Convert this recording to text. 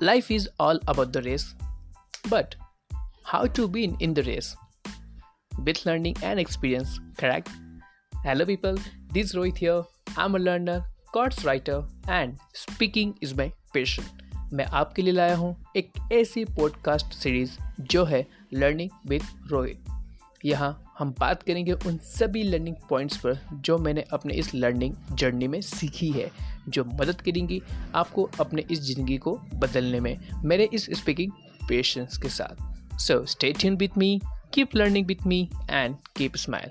Life is all about the race, but how to win in the race? With learning and experience, correct? Hello, people, this is Rohit here. I'm a learner, course writer, and speaking is my passion. मैं आपके लिए लाया हूँ एक ऐसी podcast series जो है learning with Rohit यहाँ हम बात करेंगे उन सभी लर्निंग पॉइंट्स पर जो मैंने अपने इस लर्निंग जर्नी में सीखी है, जो मदद करेंगी आपको अपने इस ज़िंदगी को बदलने में। मेरे इस स्पीकिंग पेशेंस के साथ। So stay tune with me keep learning with me and keep smile